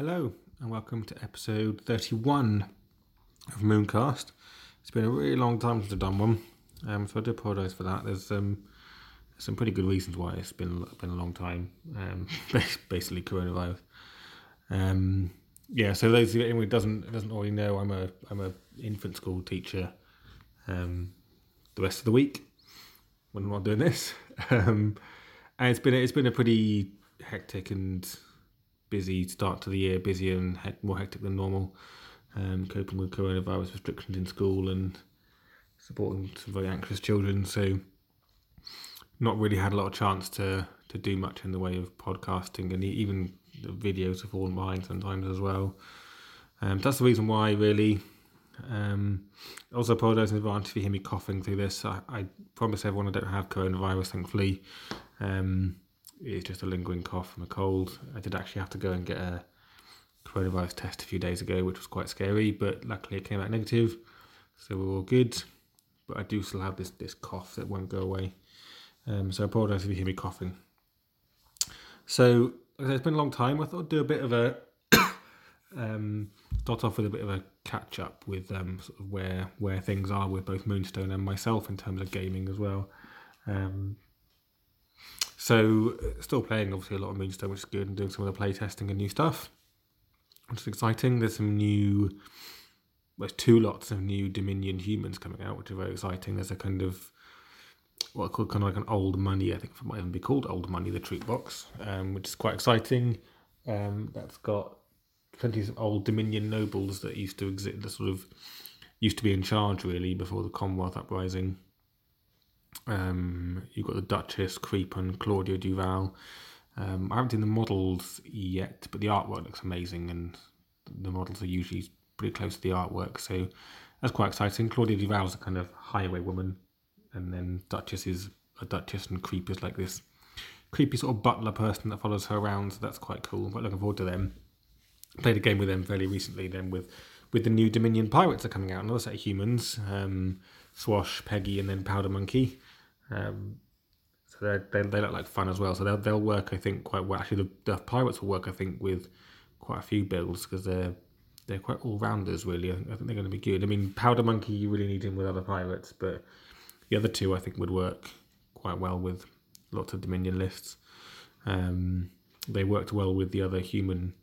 Hello, and welcome to episode 31 of Mooncast. It's been a really long time since I've done one, um, so I do apologise for that. There's um, some pretty good reasons why it's been been a long time. Um, basically, coronavirus. Um, yeah, so those of who doesn't doesn't already know, I'm a I'm a infant school teacher. Um, the rest of the week when I'm not doing this, um, and it's been it's been a pretty hectic and busy start to the year, busier and more hectic than normal, um, coping with coronavirus restrictions in school and supporting some very anxious children. So, not really had a lot of chance to to do much in the way of podcasting, and even the videos have fallen behind sometimes as well. Um, that's the reason why, really. Um, also, apologise in advance if you hear me coughing through this. I, I promise everyone I don't have coronavirus, thankfully. Um, it's just a lingering cough from a cold. I did actually have to go and get a coronavirus test a few days ago, which was quite scary, but luckily it came out negative, so we're all good. But I do still have this this cough that won't go away. Um, so I apologise if you hear me coughing. So it's been a long time. I thought I'd do a bit of a um, start off with a bit of a catch up with um, sort of where where things are with both Moonstone and myself in terms of gaming as well. Um, so uh, still playing obviously a lot of Moonstone, which is good, and doing some of the play testing and new stuff, which is exciting. There's some new, there's two lots of new Dominion humans coming out, which are very exciting. There's a kind of what I call kind of like an old money. I think it might even be called old money, the troop box, um, which is quite exciting. Um, that's got plenty of old Dominion nobles that used to exist, that sort of used to be in charge really before the Commonwealth uprising. Um, you've got the Duchess, Creep, and Claudia Duval. Um, I haven't seen the models yet, but the artwork looks amazing, and the models are usually pretty close to the artwork, so that's quite exciting. Claudia Duval is a kind of highway woman, and then Duchess is a Duchess, and Creep is like this creepy sort of butler person that follows her around, so that's quite cool. I'm quite looking forward to them. Played a game with them fairly recently, then with with the new Dominion pirates are coming out, another set of humans. Um, Swash, Peggy, and then Powder Monkey. Um, so they they look like fun as well. So they'll they'll work, I think, quite well. Actually, the, the pirates will work, I think, with quite a few builds because they're they're quite all rounders. Really, I think, I think they're going to be good. I mean, Powder Monkey, you really need him with other pirates, but the other two, I think, would work quite well with lots of Dominion lists. Um, they worked well with the other human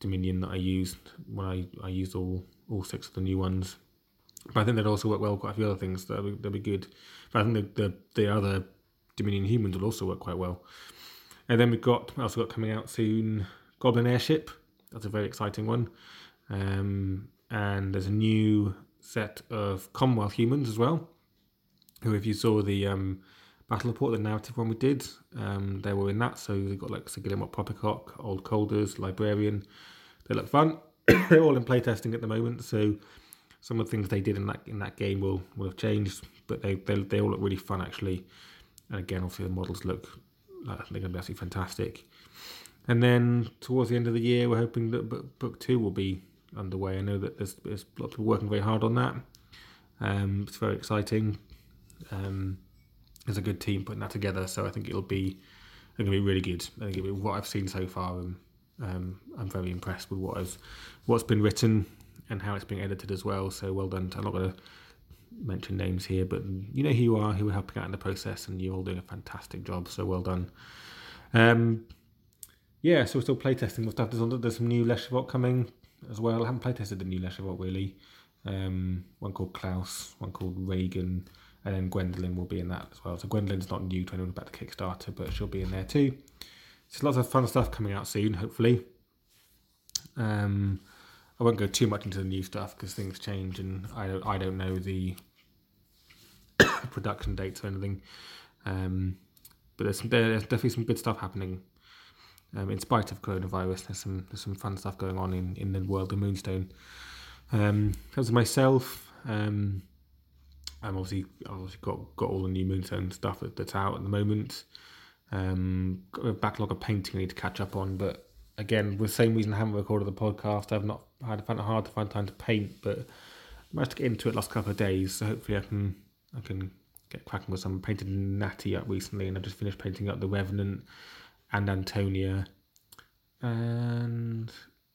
Dominion that I used when I, I used all all six of the new ones. But I think they'd also work well with quite a few other things that would be, be good. But I think the, the, the other Dominion humans will also work quite well. And then we've got also got coming out soon Goblin Airship. That's a very exciting one. Um, and there's a new set of Commonwealth humans as well. Who, if you saw the um, battle report, the narrative one we did, um, they were in that. So they've got like Sir Guillemot Poppycock, Old Colders, Librarian. They look fun. They're all in playtesting at the moment, so some of the things they did in that in that game will will have changed, but they they, they all look really fun actually. And again, obviously the models look like they're going to be absolutely fantastic. And then towards the end of the year, we're hoping that book, book two will be underway. I know that there's, there's a lot of people working very hard on that. Um, it's very exciting. Um, there's a good team putting that together, so I think it'll be going to be really good. I think it'll be what I've seen so far. Um, um, I'm very impressed with what has what's been written and how it's being edited as well. So well done. I'm not going to mention names here, but you know who you are, who are helping out in the process, and you're all doing a fantastic job. So well done. Um, yeah, so we're still playtesting stuff. There's, there's some new Leshavult coming as well. I haven't playtested the new Leshavult really. Um, one called Klaus, one called Reagan, and then Gwendolyn will be in that as well. So Gwendolyn's not new to anyone about the Kickstarter, but she'll be in there too. So lots of fun stuff coming out soon, hopefully. Um, I won't go too much into the new stuff because things change and I don't I don't know the production dates or anything. Um, but there's, some, there's definitely some good stuff happening. Um, in spite of coronavirus, there's some there's some fun stuff going on in, in the world of Moonstone. Um, of myself, um, I'm obviously I've obviously got got all the new Moonstone stuff that's out at the moment. Um, got a backlog of painting I need to catch up on, but again, the same reason I haven't recorded the podcast, I've not had found it hard to find time to paint, but I managed to get into it last couple of days. So hopefully I can I can get cracking with some. I painted Natty up recently, and I just finished painting up the Revenant and Antonia, and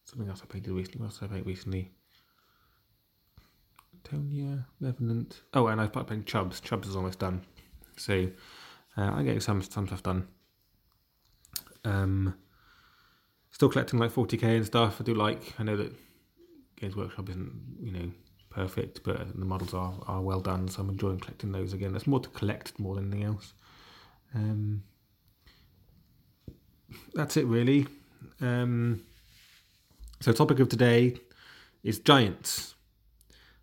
something else I painted recently. What else I recently? Antonia, Revenant. Oh, and I started painting Chubs. Chubs is almost done. So uh, I'm getting some some stuff done. Um, still collecting like 40k and stuff. I do like. I know that Games Workshop isn't you know perfect, but the models are are well done. So I'm enjoying collecting those again. There's more to collect more than anything else. Um, that's it really. Um, so topic of today is giants,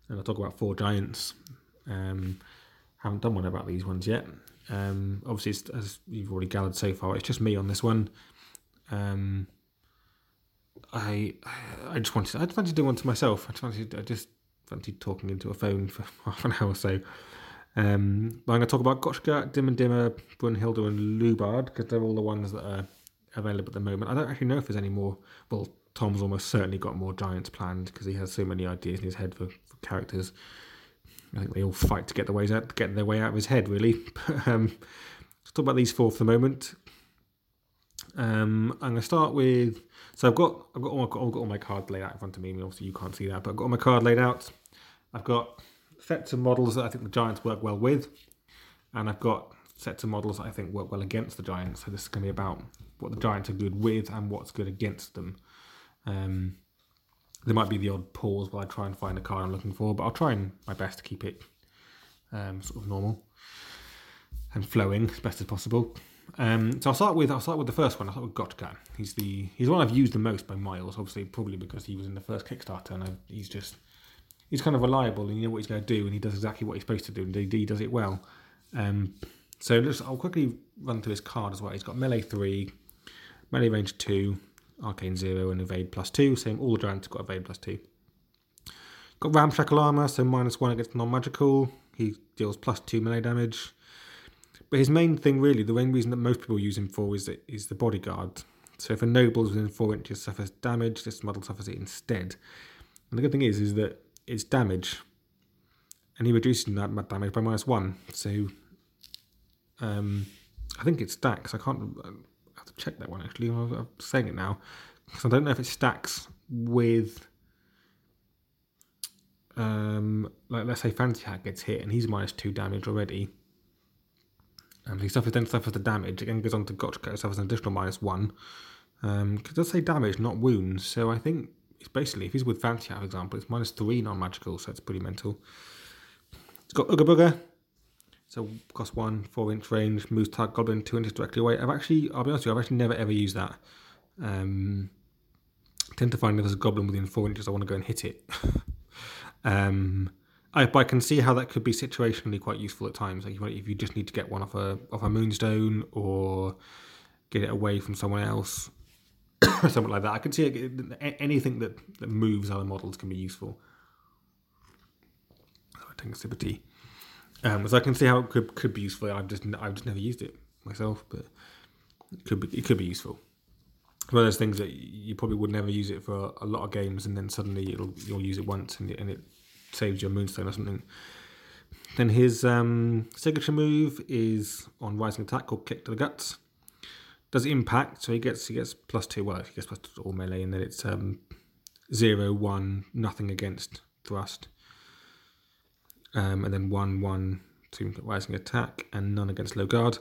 and I'll talk about four giants. Um, haven't done one about these ones yet. Um, obviously, as you've already gathered so far, it's just me on this one. Um, I I just wanted I just wanted to do one to myself. I just wanted I just fancied talking into a phone for half an hour or so. Um, I'm going to talk about Gotchgut, Dim and Dimmer, Brunhilde, and Lubard because they're all the ones that are available at the moment. I don't actually know if there's any more. Well, Tom's almost certainly got more giants planned because he has so many ideas in his head for, for, characters. I think they all fight to get the ways out, get their way out of his head, really. But, um, let's talk about these four for the moment. Um, I'm going to start with. So I've got I've got all, I've got all my cards laid out in front of me. Obviously you can't see that, but I've got all my card laid out. I've got sets of models that I think the Giants work well with, and I've got sets of models that I think work well against the Giants. So this is going to be about what the Giants are good with and what's good against them. Um, there might be the odd pause while I try and find a card I'm looking for, but I'll try and my best to keep it um, sort of normal and flowing as best as possible. Um, so I'll start with I'll start with the first one. I'll start with Gotchgut. He's the he's the one I've used the most by miles. Obviously, probably because he was in the first Kickstarter, and I, he's just he's kind of reliable and you know what he's going to do, and he does exactly what he's supposed to do, and he, he does it well. Um, so let's, I'll quickly run through his card as well. He's got melee three, melee range two, arcane zero, and evade plus two. Same all the giants got evade plus two. Got ramshackle armor, so minus one against non-magical. He deals plus two melee damage. But his main thing, really, the main reason that most people use him for is that is the bodyguard. So if a noble within four inches suffers damage, this model suffers it instead. And the good thing is, is that it's damage, and he reduces that damage by minus one. So um, I think it stacks. I can't. I have to check that one actually. I'm saying it now because I don't know if it stacks with. Um, like let's say Fancy Hat gets hit and he's minus two damage already. Um, he suffers then suffers the damage. Again goes on to Gotchgut, suffers an additional minus one. Um, it does say damage, not wounds. So I think it's basically if he's with Fancy for example, it's minus three non-magical, so it's pretty mental. It's got Ooga Booga, so cost one, four inch range, moves target goblin two inches directly away. I've actually, I'll be honest with you, I've actually never ever used that. Um, tend to find if there's a goblin within four inches, I want to go and hit it. um, I, I can see how that could be situationally quite useful at times. Like if you just need to get one off a off a moonstone or get it away from someone else, or something like that. I can see it, anything that, that moves other models can be useful. Oh, I take a sip of tea. Um, so I can see how it could could be useful. I've just I've just never used it myself, but it could be it could be useful. One of those things that you probably would never use it for a lot of games, and then suddenly it'll you'll use it once, and it, and it saves your moonstone or something. Then his um, signature move is on rising attack called kick to the guts. Does impact, so he gets he gets plus two. Well, he gets plus two all melee, and then it's um, zero one nothing against thrust um, and then one one to rising attack, and none against low guard.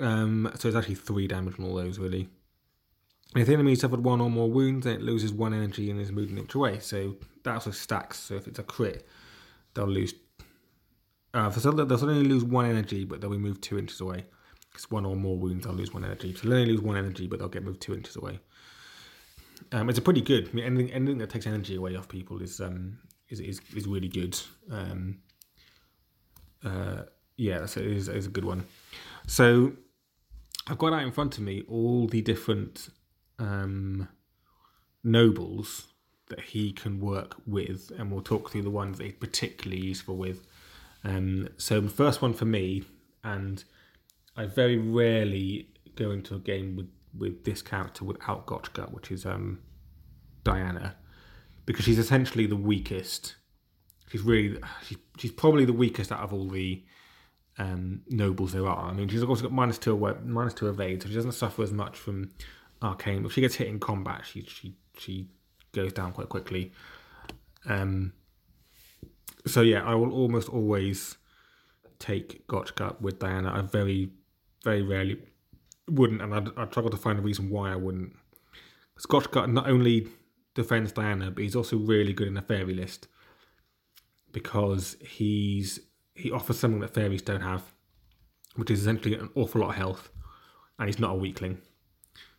Um, so it's actually three damage on all those really. If the enemy suffered one or more wounds, then it loses one energy and is moved an inch away. So that also stacks. So if it's a crit, they'll lose. Uh, so they'll only lose one energy, but they'll be moved two inches away. Because one or more wounds, they'll lose one energy. So they'll only lose one energy, but they'll get moved two inches away. Um, it's a pretty good. I mean, anything, anything that takes energy away off people is um, is is, is really good. Um, uh, yeah, that's is, is a good one. So I've got out in front of me all the different um, nobles that he can work with, and we'll talk through the ones that he's particularly useful with. Um, so the first one for me, and I very rarely go into a game with, with this character without Gotchgut, which is um, Diana because she's essentially the weakest. She's really she's, she's probably the weakest out of all the um, nobles there are. I mean, she's also got minus two minus two evade, so she doesn't suffer as much from arcane. If she gets hit in combat, she she she goes down quite quickly. Um. So yeah, I will almost always take Gotchgut with Diana. I very, very rarely wouldn't, and I'd, I'd struggle to find a reason why I wouldn't. Gotchgut not only defends Diana, but he's also really good in a fairy list because he's he offers something that fairies don't have, which is essentially an awful lot of health, and he's not a weakling.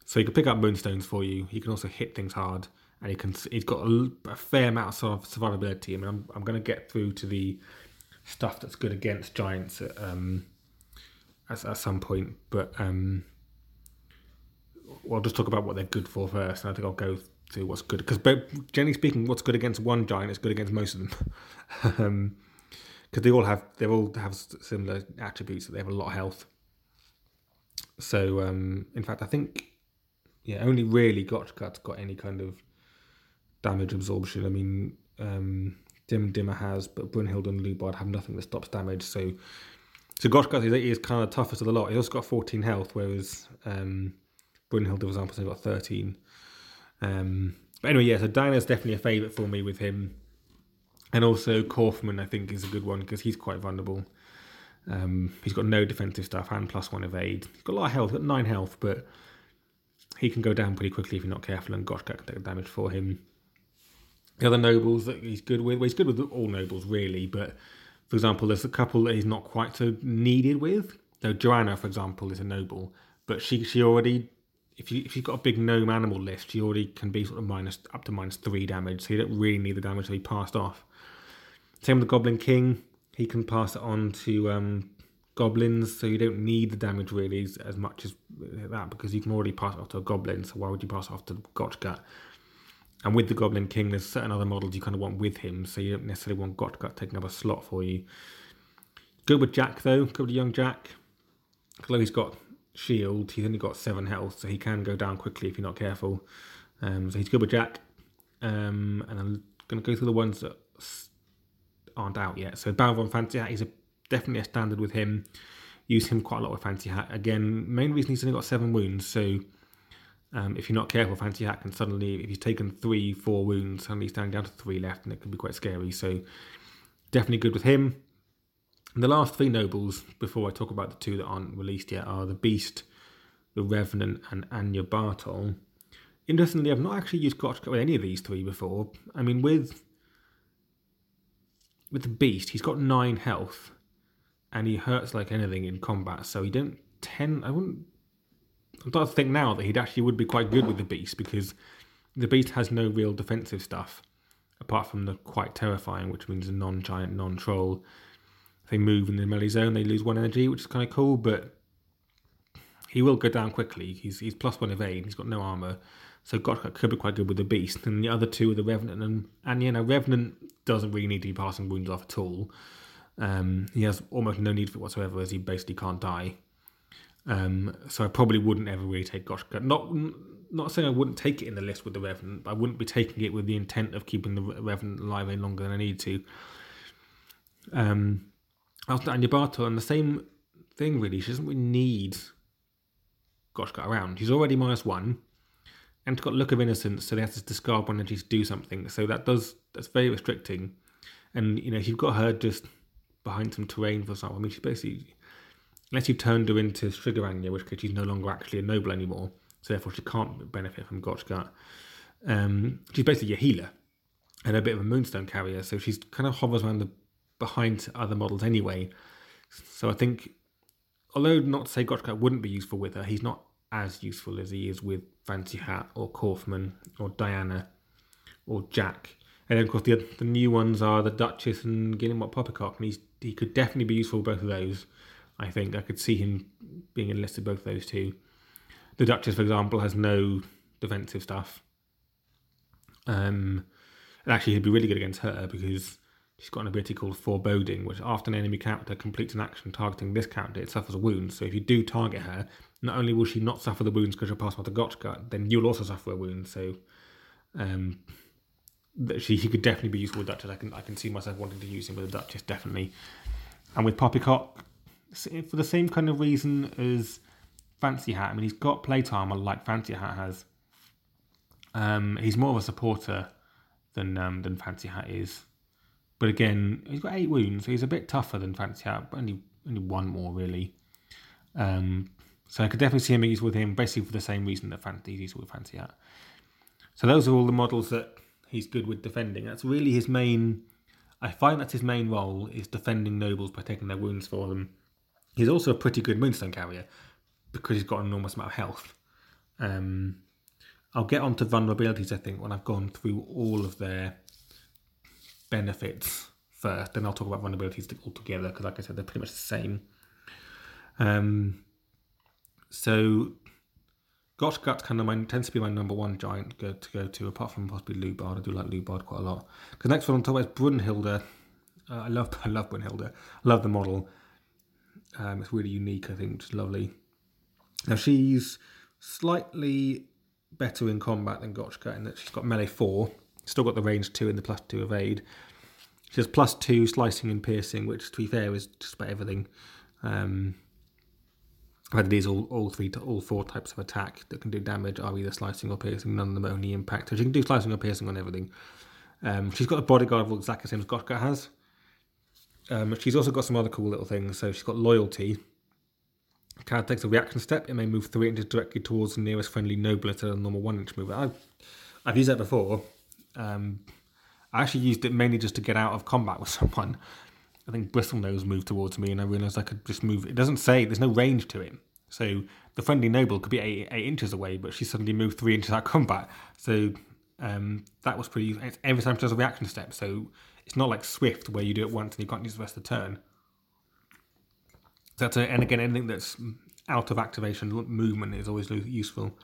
So he can pick up moonstones for you. He can also hit things hard, and he can. He's got a, a fair amount of survivability. I mean, I'm I'm going to get through to the stuff that's good against giants at, um, at, at some point, but um, we'll just talk about what they're good for first, and I think I'll go through what's good because, generally speaking, what's good against one giant is good against most of them. um, because they all have they all have similar attributes. They have a lot of health. So um, in fact, I think yeah, only really Gotchgut's got any kind of damage absorption. I mean, um, Dim Dimmer has, but Brunhild and Lubard have nothing that stops damage. So so Gotchgut is, is kind of toughest of the lot. He also got 14 health, whereas um, Brunhild, for example, has got 13. Um, but anyway, yeah, so Diana's definitely a favourite for me with him. And also Kaufman, I think, is a good one because he's quite vulnerable. Um, he's got no defensive stuff and plus one evade. He's got a lot of health, got nine health, but he can go down pretty quickly if you're not careful, and Gotchgut can take damage for him. The other nobles that he's good with, well, he's good with all nobles really, but for example, there's a couple that he's not quite so needed with. So Joanna, for example, is a noble, but she she already if you if you've got a big gnome animal list, she already can be sort of minus up to minus three damage, so you don't really need the damage to be passed off. Same with the Goblin King. He can pass it on to um, goblins, so you don't need the damage really as much as that because you can already pass it off to a goblin. So why would you pass it off to Gotchgut? And with the Goblin King, there's certain other models you kind of want with him, so you don't necessarily want Gotchgut taking up a slot for you. Good with Jack though. Good with young Jack. Although he's got shield, he's only got seven health, so he can go down quickly if you're not careful. Um, so he's good with Jack. Um, and I'm going to go through the ones that aren't out yet. So Balron Fancy Hat, he's a, definitely a standard with him. Use him quite a lot with Fancy Hat. Again, main reason he's only got seven wounds. So um, if you're not careful, Fancy Hat can suddenly, if he's taken three, four wounds, suddenly he's down, down to three left, and it can be quite scary. So definitely good with him. And the last three nobles, before I talk about the two that aren't released yet, are the Beast, the Revenant, and Anya Bartol. Interestingly, I've not actually used Gotch with any of these three before. I mean, with with the beast, he's got nine health, and he hurts like anything in combat. So he don't tend. I wouldn't. I'm starting to think now that he'd actually would be quite good with the beast because the beast has no real defensive stuff apart from the quite terrifying, which means a non-giant, non-troll. If they move in the melee zone, they lose one energy, which is kind of cool, but he will go down quickly. He's he's plus one evade. He's got no armor, so Gotchgut could be quite good with the Beast. And the other two are the Revenant and and you know Revenant doesn't really need to be passing wounds off at all. Um, he has almost no need for it whatsoever, as he basically can't die. Um, so I probably wouldn't ever really take Gotchgut. Not not saying I wouldn't take it in the list with the Revenant, but I wouldn't be taking it with the intent of keeping the Revenant alive any longer than I need to. Um, after Anya Bartol, and the same thing really. She doesn't really need Gotchgut around. She's already minus one and she's got look of innocence, so they have to discard one energy to do something. So that does that's very restricting. And you know, if you've got her just behind some terrain, for example, I mean, she's basically unless you've turned her into Strigaranya, which case she's no longer actually a noble anymore, so therefore she can't benefit from Gotchgut. Um, she's basically a healer and a bit of a moonstone carrier, so she's kind of hovers around the behind other models anyway. So I think, although not to say Gotchgut wouldn't be useful with her, he's not as useful as he is with Fancy Hat or Kaufman or Diana or Jack. And then, of course, the, the new ones are the Duchess and Guillemot Poppycock, and he's, he could definitely be useful both of those. I think I could see him being enlisted both of those two. The Duchess, for example, has no defensive stuff. Um, and actually, he'd be really good against her because she's got an ability called Foreboding, which after an enemy character completes an action targeting this character, it suffers a wound. So if you do target her, not only will she not suffer the wounds because you'll pass on to Gotchgut, then you'll also suffer a wound. So um, she he could definitely be useful with Duchess. I can I can see myself wanting to use him with the Duchess definitely, and with Poppycock for the same kind of reason as Fancy Hat. I mean, he's got armor like Fancy Hat has. Um, he's more of a supporter than um, than Fancy Hat is. But again, he's got eight wounds, so he's a bit tougher than Fancy Hat, but only only one more really. Um, so I could definitely see him used with him, basically for the same reason that Fancy's used with Fancy Hat. So those are all the models that he's good with defending. That's really his main. I find that's his main role is defending nobles by taking their wounds for them. He's also a pretty good moonstone carrier because he's got an enormous amount of health. Um, I'll get onto vulnerabilities, I think, when I've gone through all of their benefits first. Then I'll talk about vulnerabilities altogether because, like I said, they're pretty much the same. Um, so, Gotchgut kind of my, tends to be my number one giant go, to go to, apart from possibly Lubard. I do like Lubard quite a lot. Because next one on top is Brunhilde. Uh, I love I love Brunhilde. I love the model. Um, it's really unique, I think, just lovely. Now she's slightly better in combat than Gotchgut in that she's got melee four, still got the range two and the plus two evade. She has plus two slicing and piercing, which to be fair is just about everything. Um, but is all, all three, all four types of attack that can do damage are either slicing or piercing. None of them only impact. So she can do slicing or piercing on everything. Um, she's got a bodyguard of exactly the same as Gotchgut has. Um, she's also got some other cool little things. So she's got loyalty, Card takes a reaction step. It may move three inches directly towards the nearest friendly noble instead of a normal one inch movement. I've, I've used that before. Um, I actually used it mainly just to get out of combat with someone. I think Bristlenose moved towards me, and I realised I could just move. It doesn't say there's no range to it, so the friendly noble could be eight, eight inches away, but she suddenly moved three inches out of combat. So um, that was pretty. It's every time she does a reaction step, so it's not like Swift where you do it once and you can't use the rest of the turn. That's a, and again, anything that's out of activation movement is always useful.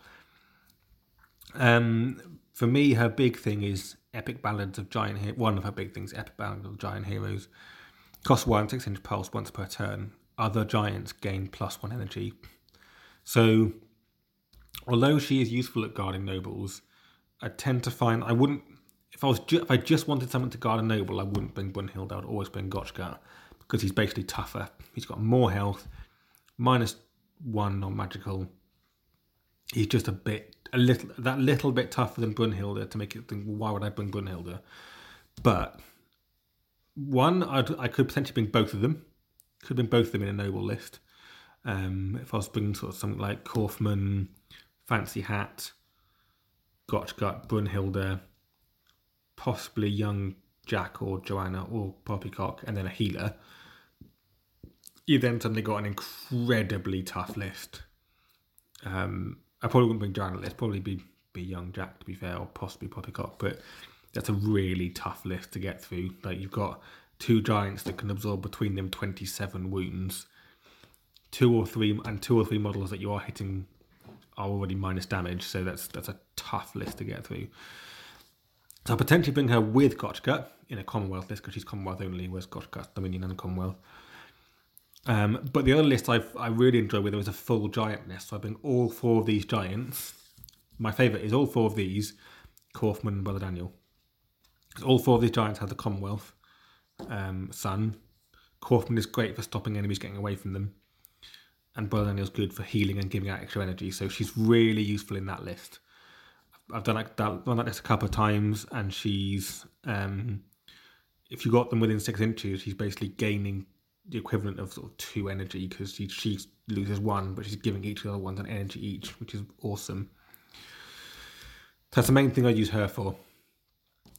Um, for me, her big thing is Epic Ballads of Giant. One of her big things, Epic Ballads of Giant Heroes. Cost one, six inch pulse once per turn. Other giants gain plus one energy. So, although she is useful at guarding nobles, I tend to find I wouldn't. If I was ju- if I just wanted someone to guard a noble, I wouldn't bring Brunhilde. I would always bring Gotchgut because he's basically tougher. He's got more health, minus one non magical. He's just a bit, a little, that little bit tougher than Brunhilde to make it think, why would I bring Brunhilde? But one, I'd, I could potentially bring both of them. Could bring both of them in a noble list. Um, if I was bringing sort of something like Kaufman, Fancy Hat, Gotchgut, Brunhilde, possibly young Jack or Joanna or Poppycock, and then a healer you then suddenly got an incredibly tough list. Um, I probably wouldn't bring Joanna list. Probably be be young Jack to be fair, or possibly Poppycock. But that's a really tough list to get through. Like you've got two giants that can absorb between them twenty seven wounds, two or three, and two or three models that you are hitting are already minus damage. So that's that's a tough list to get through. So I'll potentially bring her with Gotchgut in a Commonwealth list because she's Commonwealth only, whereas Gotchgut's Dominion and Commonwealth. Um, but the other list I've, I really enjoy with them is a full giant list. So I bring all four of these giants. My favourite is all four of these, Kaufman and Brother Daniel. All four of these giants have the Commonwealth um, Sun. Kaufman is great for stopping enemies getting away from them. And Brother Daniel's good for healing and giving out extra energy. So she's really useful in that list. I've done that, done that list a couple of times, and she's um, if you got them within six inches, she's basically gaining the equivalent of sort of two energy because she, she loses one, but she's giving each of the other ones an energy each, which is awesome. That's the main thing I use her for.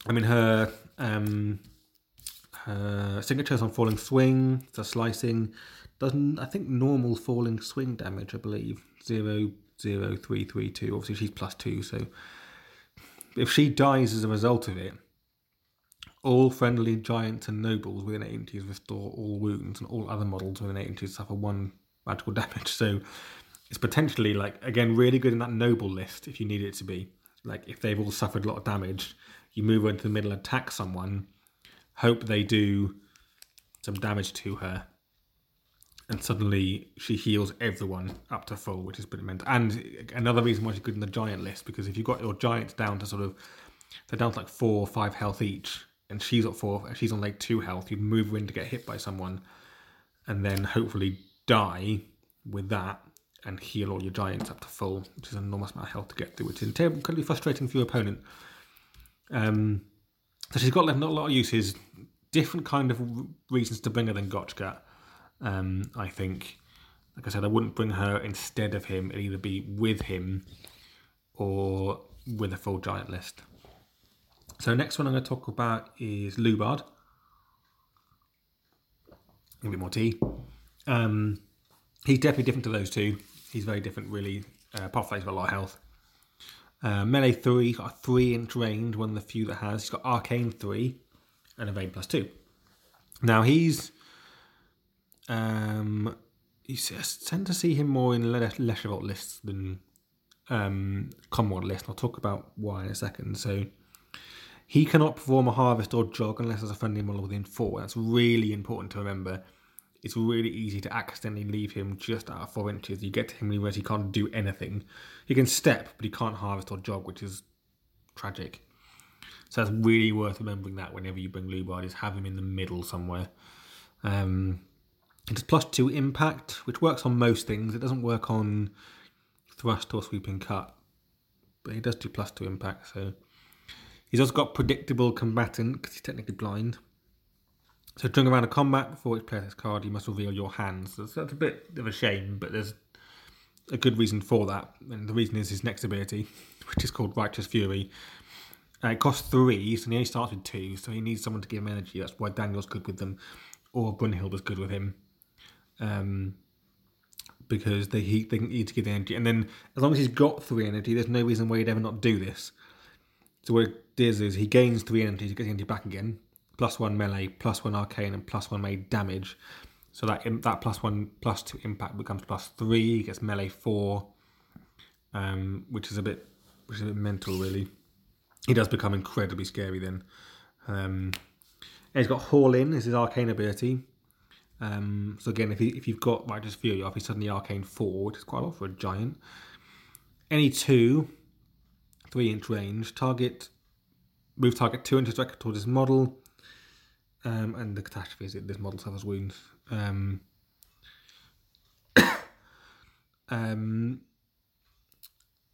I mean, her um, her signatures on falling swing, the slicing, doesn't I think normal falling swing damage, I believe zero zero three three two. Obviously, she's plus two, so if she dies as a result of it, all friendly giants and nobles within 8 inches restore all wounds, and all other models within 8 inches suffer one magical damage. So it's potentially, like, again, really good in that noble list if you need it to be. Like, if they've all suffered a lot of damage, you move into the middle, attack someone, hope they do some damage to her, and suddenly she heals everyone up to full, which is pretty mental. And another reason why she's good in the giant list, because if you've got your giants down to sort of, they're down to like four or five health each, and she's at four, she's on like two health. You move her in to get hit by someone, and then hopefully die with that, and heal all your giants up to full, which is an enormous amount of health to get through, which is incredibly frustrating for your opponent. Um, so she's got like, not a lot of uses, different kind of reasons to bring her than Gotchgut. Um, I think, like I said, I wouldn't bring her instead of him. It'd either be with him or with a full giant list. So next one I'm going to talk about is Lubard. A bit more tea. Um, he's definitely different to those two. He's very different, really. Uh, apart he's got a lot of health. Uh, melee 3, got a 3 inch range, one of the few that has. He's got Arcane 3 and Evade plus 2. Now he's. Um, you tend to see him more in Leshavult lists than um, Common list. I'll talk about why in a second. So he cannot perform a harvest or jog unless there's a friendly model within four. That's really important to remember. It's really easy to accidentally leave him just out of four inches. You get to him where he can't do anything. He can step, but he can't harvest or jog, which is tragic. So that's really worth remembering that whenever you bring Lubard is have him in the middle somewhere. Um, it's plus two impact, which works on most things. It doesn't work on thrust or sweeping cut, but he does do plus two impact. So he's also got predictable combatant because he's technically blind. So during a round of combat, before each player this card, you must reveal your hands. So that's a bit of a shame, but there's a good reason for that. And the reason is his next ability, which is called Righteous Fury. Uh, it costs three, so he only starts with two, so he needs someone to give him energy. That's why Daniel's good with them, or Brunhild is good with him. Um, because they he, they need to give the energy, and then as long as he's got three energy, there's no reason why he'd ever not do this. So what it does is he gains three energy, he gets energy back again, plus one melee, plus one arcane, and plus one made damage. So that that plus one plus two impact becomes plus three. Gets melee four, um, which is a bit which is a bit mental really. He does become incredibly scary then. Um, he's got haul in this is his arcane ability. Um, so again, if he, if you've got Righteous Fury off, he's suddenly arcane four, which is quite a lot for a giant. Any two, three inch range, target move target two inches directly towards this model. Um, and the catastrophe is that this model suffers wounds. Um, um,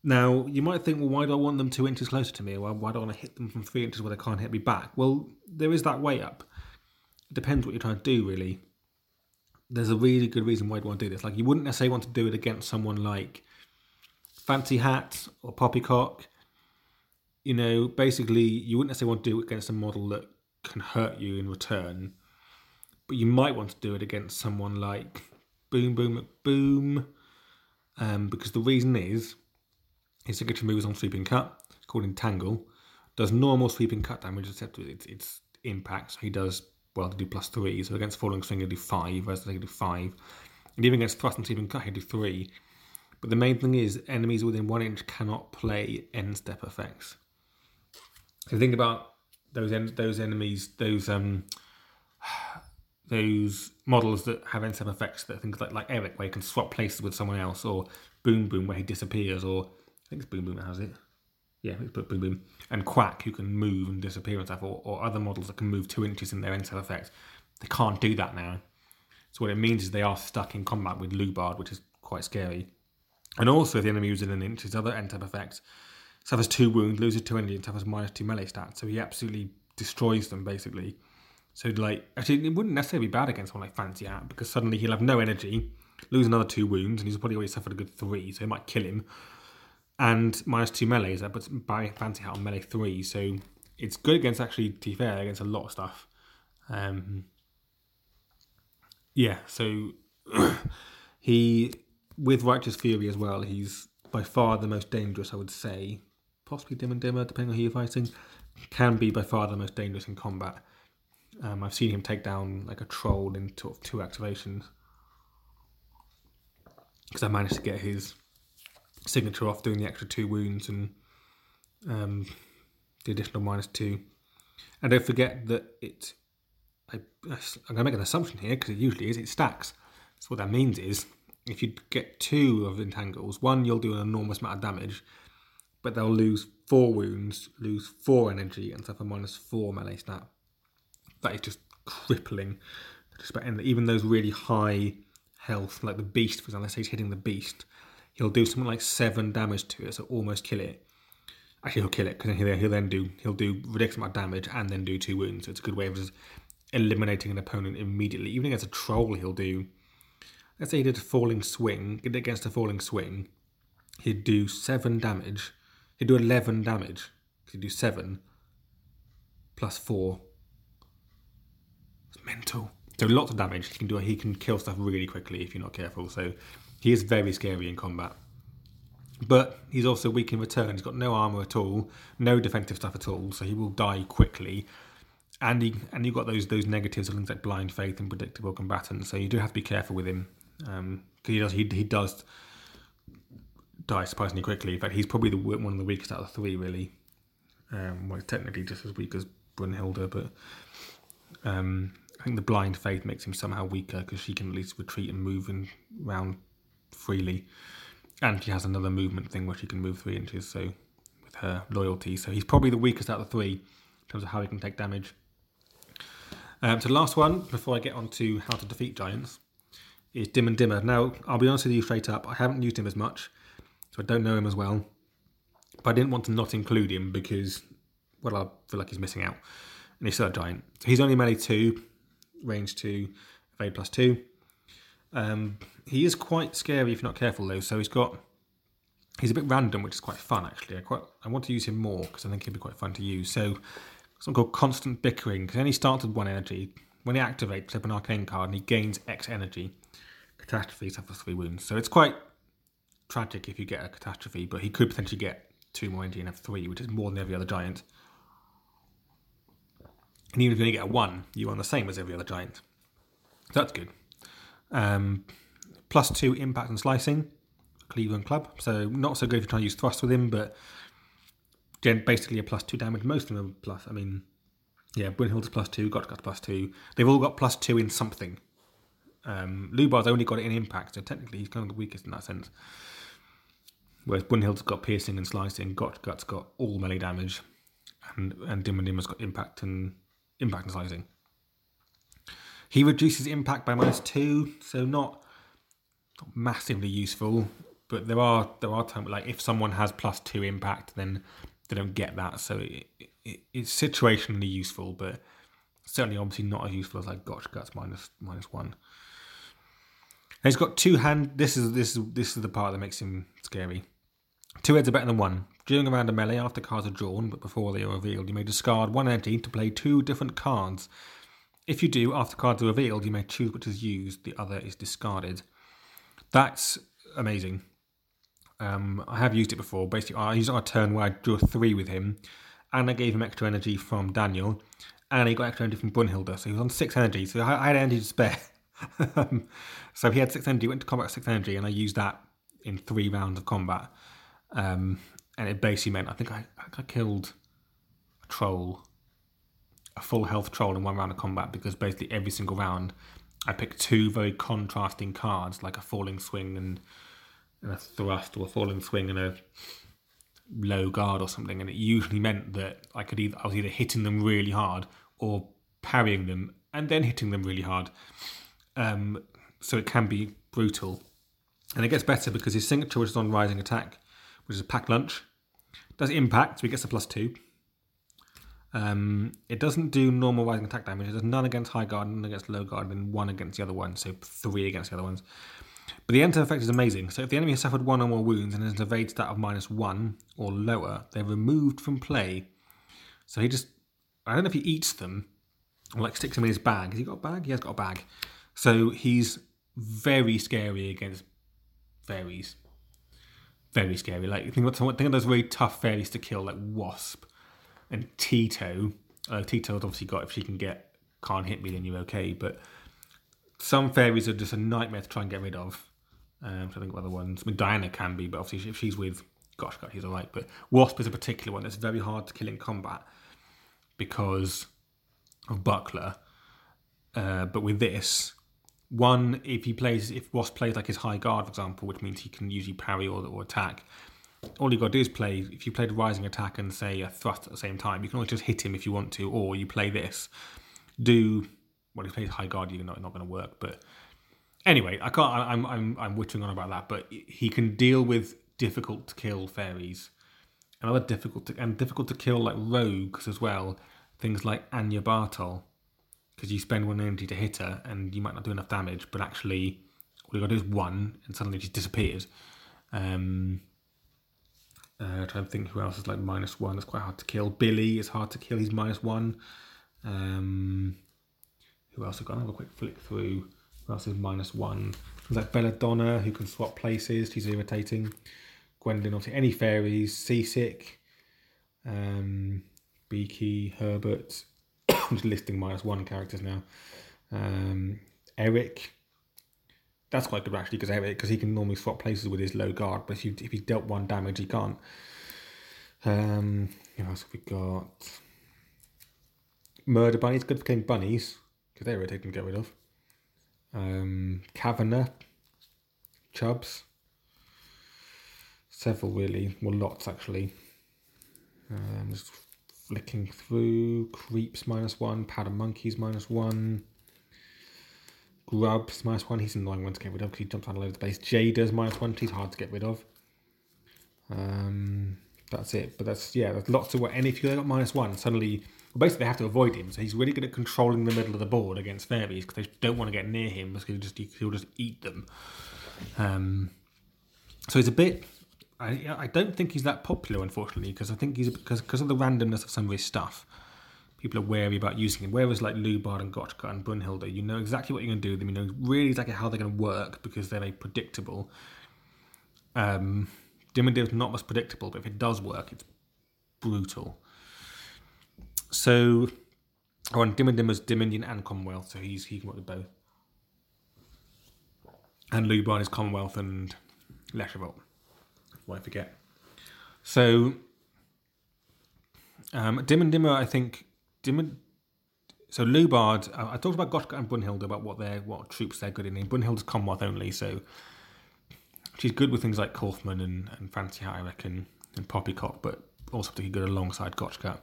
now, you might think, well, why do I want them two inches closer to me? Why, why do I want to hit them from three inches where they can't hit me back? Well, there is that way up. It depends what you're trying to do, really. There's a really good reason why you want to do this. Like, you wouldn't necessarily want to do it against someone like Fancy Hat or Poppycock. You know, basically, you wouldn't necessarily want to do it against a model that can hurt you in return. But you might want to do it against someone like Boom Boom Boom, Um, because the reason is his signature move is on sweeping cut. It's called Entangle. Does normal sweeping cut damage except with its, its impact. So he does, well, to do plus three. So against Falling Swing, he'll do five, whereas they do five. And even against Thrust and Sweeping Cut, he'll do three. But the main thing is, enemies within one inch cannot play end step effects. So think about those en- those enemies, those um, those models that have end effects that things like like Eric, where he can swap places with someone else, or Boom Boom, where he disappears, or I think it's Boom Boom that has it. Yeah, it's Boom Boom. And Quack, who can move and disappear and stuff, or, or other models that can move two inches in their end effects. They can't do that now. So what it means is they are stuck in combat with Lubard, which is quite scary. And also, if the enemy uses an inch, his other end effects suffers two wounds, loses two energy, and suffers minus two melee stats. So he absolutely destroys them basically. So like, actually, it wouldn't necessarily be bad against someone like Fancy Hat because suddenly he'll have no energy, lose another two wounds, and he's probably already suffered a good three, so it might kill him. And minus two melee, that puts Fancy Hat on melee three, so it's good against actually, to be fair, against a lot of stuff. Um, yeah, so he with Righteous Fury as well, he's by far the most dangerous, I would say. Possibly Dim and Dimmer, depending on who you're fighting. Can be by far the most dangerous in combat. Um, I've seen him take down like a troll in two, two activations. Because I managed to get his signature off doing the extra two wounds and um, the additional minus two. And don't forget that it. I, I'm going to make an assumption here because it usually is. It stacks. So what that means is if you get two of entangles, one you'll do an enormous amount of damage, but they'll lose four wounds, lose four energy, and suffer minus four melee stat. That is just crippling. And even those really high health, like the beast, for example, let's say he's hitting the beast, he'll do something like seven damage to it, so almost kill it. Actually, he'll kill it because he'll, he'll then do he'll do ridiculous amount of damage and then do two wounds. So it's a good way of just eliminating an opponent immediately. Even against a troll, he'll do. Let's say he did a falling swing against a falling swing, he'd do seven damage. He'd do eleven damage. He'd do seven plus four. It's mental. So lots of damage. He can do. He can kill stuff really quickly if you're not careful. So he is very scary in combat. But he's also weak in return. He's got no armor at all, no defensive stuff at all, so he will die quickly. And he and you've got those those negatives of things like blind faith and predictable combatants. So you do have to be careful with him because um, he does he, he does die surprisingly quickly. In fact, he's probably the one of the weakest out of the three, really. Um, well, technically just as weak as Brunhilde, but um, I think the blind faith makes him somehow weaker because she can at least retreat and move and round freely, and she has another movement thing where she can move three inches. So with her loyalty, so he's probably the weakest out of the three in terms of how he can take damage. Um, so the last one before I get on to how to defeat giants is Dim and Dimmer. Now I'll be honest with you straight up, I haven't used him as much, so I don't know him as well. But I didn't want to not include him because, well, I feel like he's missing out. And he's still a giant. So he's only melee two, range two, evade plus two. Um, he is quite scary if you're not careful though. So he's got he's a bit random, which is quite fun actually. I quite I want to use him more because I think he'd be quite fun to use. So something called constant bickering because he starts with one energy. When he activates, flip an arcane card and he gains X energy. Catastrophe suffers three wounds. So it's quite tragic if you get a catastrophe, but he could potentially get two more energy and have three, which is more than every other giant. And even if you only get a one, you are the same as every other giant. So that's good. Um, plus two impact and slicing, Cleveland Club. So not so good if you're trying to use thrust with him, but basically a plus two damage. Most of them are plus. I mean, yeah, Brunhilde's plus two, Gotchgut's plus two. They've all got plus two in something. Um, Lubard's only got it in impact, so technically he's kind of the weakest in that sense. Whereas Brunhilde's got piercing and slicing, Gotchgut's got all melee damage, and and Dim and Dimmer's got impact and impact and slicing. He reduces impact by minus two, so not, not massively useful. But there are there are times like if someone has plus two impact, then they don't get that. So it, it, it's situationally useful, but certainly obviously not as useful as like Gotchgut's minus minus one. And he's got two hand. This is this is this is the part that makes him scary. Two heads are better than one. During a round of melee, after cards are drawn, but before they are revealed, you may discard one energy to play two different cards. If you do, after cards are revealed, you may choose which is used, the other is discarded. That's amazing. Um, I have used it before. Basically, I used it on a turn where I drew three with him, and I gave him extra energy from Daniel, and he got extra energy from Brunhilde. So he was on six energy. So I had energy to spare. so he had six energy, went to combat six energy, and I used that in three rounds of combat. Um, and it basically meant I think I, I killed a troll, a full health troll in one round of combat because basically every single round I picked two very contrasting cards, like a falling swing and, and a thrust, or a falling swing and a low guard or something, and it usually meant that I could either I was either hitting them really hard or parrying them and then hitting them really hard. Um, so it can be brutal, and it gets better because his signature, which is on rising attack, which is a pack lunch. Does impact, so he gets a plus two. Um, it doesn't do normal rising attack damage. It does none against high guard, none against low guard, and one against the other one, so three against the other ones. But the enter effect is amazing. So if the enemy has suffered one or more wounds and has an evade stat of minus one or lower, they're removed from play. So he just, I don't know if he eats them or like sticks them in his bag. Has he got a bag? He has got a bag. So he's very scary against fairies very scary. Like think about think of those really tough fairies to kill, like Wasp and Tito. Uh, Tito's obviously got if she can get can't hit me, then you're okay. But some fairies are just a nightmare to try and get rid of. Um, so I think other ones. I mean, Diana can be, but obviously if she's with gosh, God, she's all right. But Wasp is a particular one that's very hard to kill in combat because of Buckler. Uh, but with this, one, if he plays, if Wasp plays like his high guard, for example, which means he can usually parry or, or attack, all you got to do is play. If you played a rising attack and say a thrust at the same time, you can always just hit him if you want to, or you play this. Do well, if he plays high guard, you're not not going to work. But anyway, I can't. I- I'm I'm I'm wittering on about that, but he can deal with difficult to kill fairies, and other difficult to, and difficult to kill like rogues as well. Things like Anya Bartol, because you spend one energy to hit her, and you might not do enough damage, but actually all you got to do is one, and suddenly she disappears. Um, uh, trying to think who else is like minus one. That's quite hard to kill. Billy is hard to kill. He's minus one. Um, who else? I've got another quick flick through. Who else is minus one? There's like Belladonna, who can swap places. She's irritating. Gwendolyn, obviously, any fairies. Seasick. Um, Beaky, Herbert. I'm just listing minus one characters now. Um, Eric. That's quite good actually, because Eric, because he can normally swap places with his low guard, but if you if he dealt one damage, he can't. Um, who else have we got? Murder bunnies, good for killing bunnies because they're irritating to get rid of. Um, Kavanagh, Chubbs, several really, well, lots actually. Um, just flicking through. Creeps minus one, Powder Monkeys minus one. Grubs minus one. He's an annoying one to get rid of because he jumps out all over the place. Jada's minus one. He's hard to get rid of. Um, that's it. But that's yeah. There's lots of what. and if you got minus one, suddenly well, basically they have to avoid him. So he's really good at controlling the middle of the board against fairies because they don't want to get near him because he'll just he'll just eat them. Um, so he's a bit. I I don't think he's that popular, unfortunately, because I think he's because because of the randomness of some of his stuff. People are wary about using him. Whereas like Lubard and Gotchgut and Brunhilde, you know exactly what you're going to do with them. You know really exactly how they're going to work because they're very predictable. Um, Dim and Dim's not as predictable, but if it does work, it's brutal. So, oh, and Dim and Dim is Dominion and Commonwealth, so he's he can work with both. And Lubard is Commonwealth and Leshavult. Why forget? So, um, Dim and Dimmer, I think Dim and so Lubard. Uh, I talked about Gotchgut and Brunhilde about what their what troops they're good in. And Brunhilde's Commonwealth only, so she's good with things like Kaufman and, and Fancy I reckon, and Poppycock, but also particularly good alongside Gotchgut.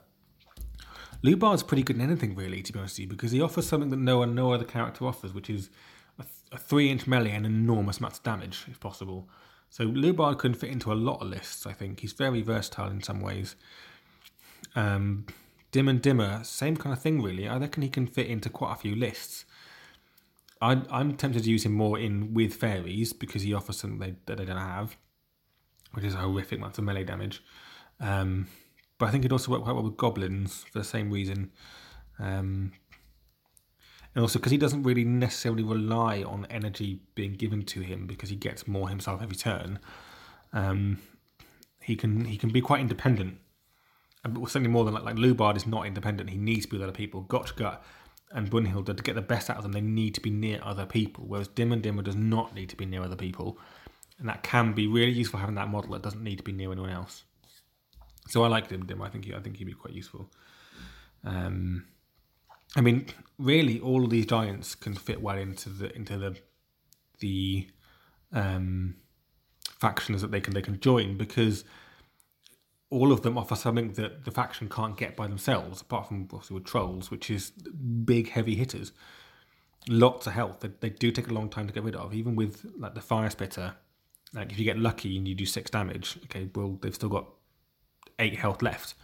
Lubard's pretty good in anything, really, to be honest with you, because he offers something that no one, no other character offers, which is a, a three-inch melee and enormous amounts of damage, if possible. So Lubard can fit into a lot of lists. I think he's very versatile in some ways. Um, Dim and Dimmer, same kind of thing, really. I reckon he can fit into quite a few lists. I, I'm tempted to use him more in with fairies because he offers something they, that they don't have, which is a horrific amount of melee damage. Um, but I think it'd also work quite well with goblins for the same reason. Um, and also because he doesn't really necessarily rely on energy being given to him because he gets more himself every turn. Um, he can he can be quite independent. And certainly more than like, like Lubard is not independent. He needs to be with other people. Gotchgut and Brunhilde to get the best out of them, they need to be near other people. Whereas Dim and Dimmer does not need to be near other people, and that can be really useful having that model that doesn't need to be near anyone else. So I like Dim Dim. I think he, I think he'd be quite useful. Um, I mean, really, all of these giants can fit well into the into the the um, factions that they can they can join because all of them offer something that the faction can't get by themselves, apart from obviously with trolls, which is big heavy hitters. Lots of health. They, they do take a long time to get rid of, even with like the fire spitter. Like if you get lucky and you do six damage, okay, well they've still got eight health left.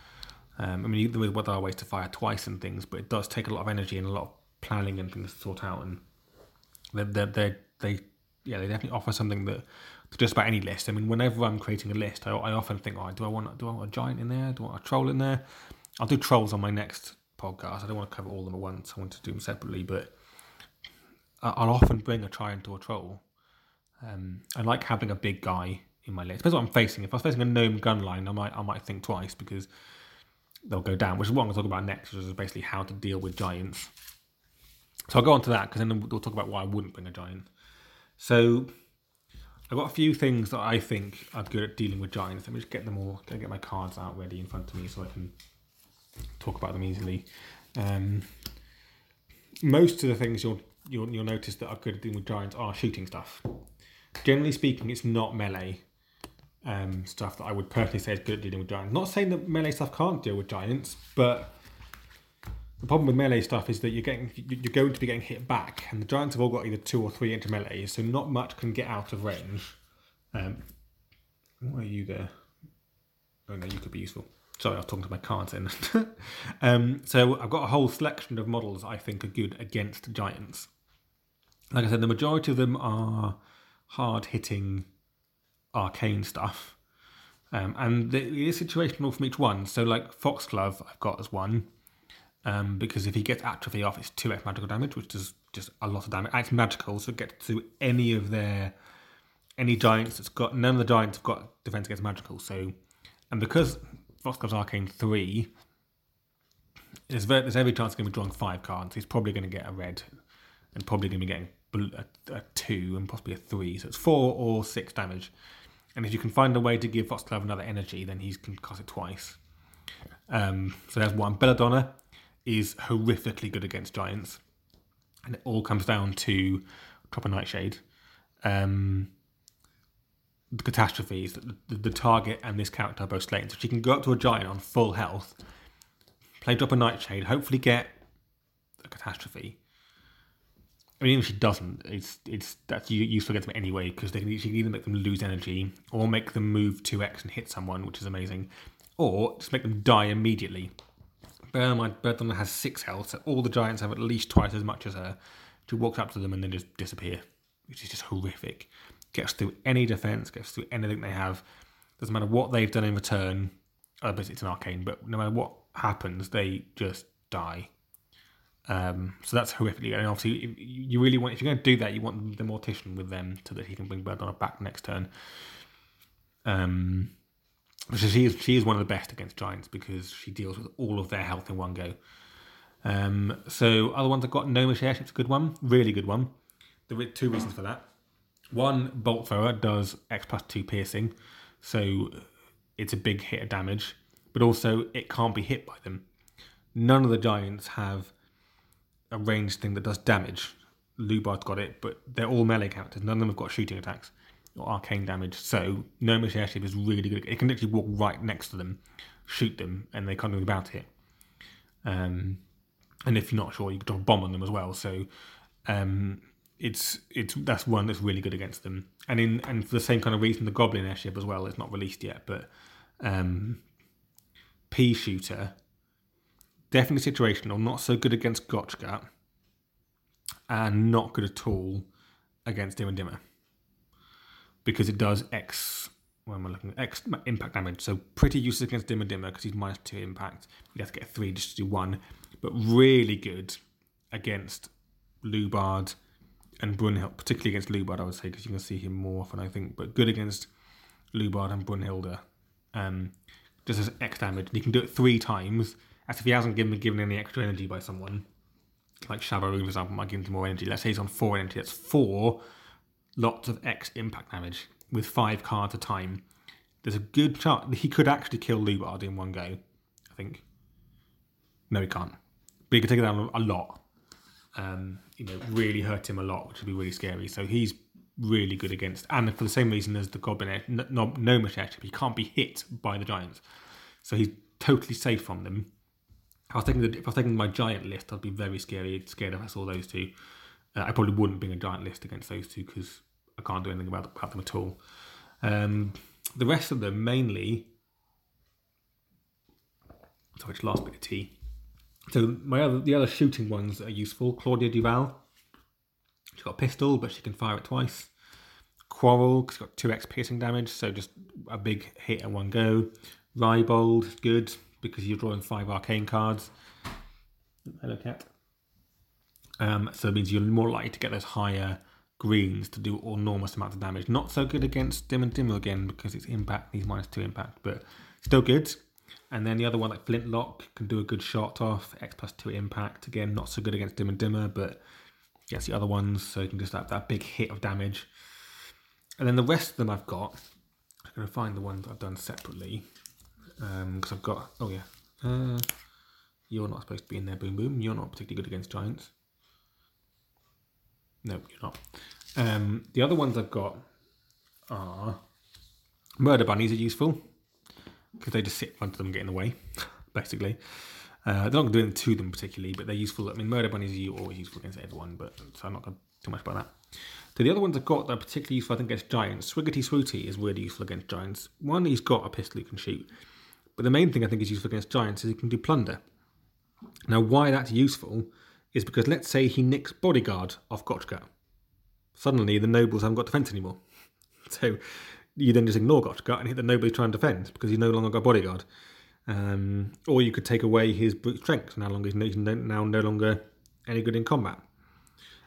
Um, I mean, there are ways to fire twice and things, but it does take a lot of energy and a lot of planning and things to sort out. And they they they they yeah they definitely offer something that to just about any list. I mean, whenever I'm creating a list, I, I often think, oh, do I want do I want a giant in there? Do I want a troll in there? I'll do trolls on my next podcast. I don't want to cover all of them at once. I want to do them separately, but I'll often bring a giant or a troll. Um, I like having a big guy in my list. Depends what I'm facing. If I was facing a gnome gun line, I might I might think twice because they'll go down, which is what I'm going to talk about next, which is basically how to deal with giants. So I'll go on to that because then we'll talk about why I wouldn't bring a giant. So I've got a few things that I think are good at dealing with giants. Let me just get them all, get my cards out ready in front of me so I can talk about them easily. Um, most of the things you'll, you'll you'll notice that are good at dealing with giants are shooting stuff. Generally speaking, it's not melee um, stuff that I would personally say is good at dealing with giants. Not saying that melee stuff can't deal with giants, but the problem with melee stuff is that you're getting you're going to be getting hit back, and the giants have all got either two or three into melee, so not much can get out of range. Um, why are you there? Oh no, you could be useful. Sorry, I was talking to my cards then. um, so I've got a whole selection of models I think are good against giants. Like I said, the majority of them are hard hitting arcane stuff. Um, and it is situational from each one. So, like Foxglove, I've got as one. Um, because if he gets atrophy off, it's 2x magical damage, which does just a lot of damage. It's magical, so it gets to any of their. Any giants that's got. None of the giants have got defense against magical. So. And because Foxglove's Arcane 3, there's, very, there's every chance he's going to be drawing five cards. He's probably going to get a red and probably going to be getting a, a, two and possibly a three. So it's four or six damage. And if you can find a way to give Foxglove another energy, then he can cast it twice. Um, so there's one. Belladonna is horrifically good against giants. And it all comes down to drop a Nightshade. Um, the catastrophes that the, the, target and this character are both slain. So she can go up to a giant on full health, play drop a Nightshade, hopefully get a catastrophe, I mean, even if she doesn't, it's it's that's useful against them anyway because they can, she can either make them lose energy or make them move two x and hit someone, which is amazing, or just make them die immediately. Bear has six health, so all the giants have at least twice as much as her. She walks up to them and then just disappear, which is just horrific. Gets through any defense, gets through anything they have. Doesn't matter what they've done in return. Oh, it's an arcane, but no matter what happens, they just die. Um, so that's horrifically. And obviously, you really want if you're going to do that, you want the mortician with them so that he can bring Belladonna back next turn. Um, so she is she is one of the best against giants because she deals with all of their health in one go. Um, so other ones I've got Gnomish Airship's a good one, really good one. There are two reasons for that. One, Bolt Thrower does X plus two piercing, so it's a big hit of damage, but also it can't be hit by them. None of the giants have a ranged thing that does damage. Lubard's got it, but they're all melee characters. None of them have got shooting attacks or arcane damage. So Gnomish Airship is really good. It can literally walk right next to them, shoot them, and they can't do anything about it. Um, and if you're not sure, you can drop a bomb on them as well. So um, it's it's that's one that's really good against them. And in and for the same kind of reason, the Goblin Airship as well. It's not released yet, but um, Pea Shooter definitely situational, not so good against Gotchgut, and not good at all against Dim and Dimmer. Because it does X, am I looking at? X impact damage. So pretty useless against Dim and Dimmer because he's minus two impact. You have to get three just to do one. But really good against Lubard and Brunhild, particularly against Lubard, I would say, because you can see him more often, I think. But good against Lubard and Brunhilde. Um, just as X damage. And you can do it three times as if he hasn't given given any extra energy by someone, like Shabaroo, for example, might give him more energy. Let's say he's on four energy. That's four lots of X impact damage with five cards a time. There's a good chance he could actually kill Lubard in one go. I think. No, he can't. But he could take it down a lot. Um, you know, really hurt him a lot, which would be really scary. So he's really good against, and for the same reason as the Goblin, no, no, he can't be hit by the Giants. So he's totally safe from them I was taking the, if I was taking my giant list, I'd be very scary scared if I saw those two. Uh, I probably wouldn't bring a giant list against those two because I can't do anything about, about them at all. Um, the rest of them mainly. Sorry, it's last bit of tea. So my other the other shooting ones are useful. Claudia Duval. She's got a pistol, but she can fire it twice. Quarrel, she's got two X piercing damage, so just a big hit in one go. Rybold, good because you're drawing five arcane cards. Hello, cat. Um, so it means you're more likely to get those higher greens to do enormous amounts of damage. Not so good against Dim and Dimmer again because it's impact, these minus two impact, but still good. And then the other one, like Flintlock, can do a good shot off, X plus two impact. Again, not so good against Dim and Dimmer, but against the other ones, so you can just have that big hit of damage. And then the rest of them I've got, I'm going to find the ones I've done separately because um, I've got. Oh yeah, uh, you're not supposed to be in there. Boom boom. You're not particularly good against giants. No, you're not. Um, the other ones I've got are murder bunnies are useful because they just sit in front of them get in the way, basically. Uh, they're not doing to them particularly, but they're useful. I mean, murder bunnies are always useful against everyone, but so I'm not going to too much about that. So the other ones I've got that are particularly useful, I think, against giants. Swiggity Swooty is really useful against giants. One, he's got a pistol he can shoot, but the main thing I think is useful against giants is he can do plunder. Now, why that's useful is because let's say he nicks bodyguard off Gotchgut. Suddenly, the nobles haven't got defense anymore. So you then just ignore Gotchgut and hit the noble trying to defend because he's no longer got bodyguard. Um, or you could take away his brute strength. Now, longer he's now no longer any good in combat.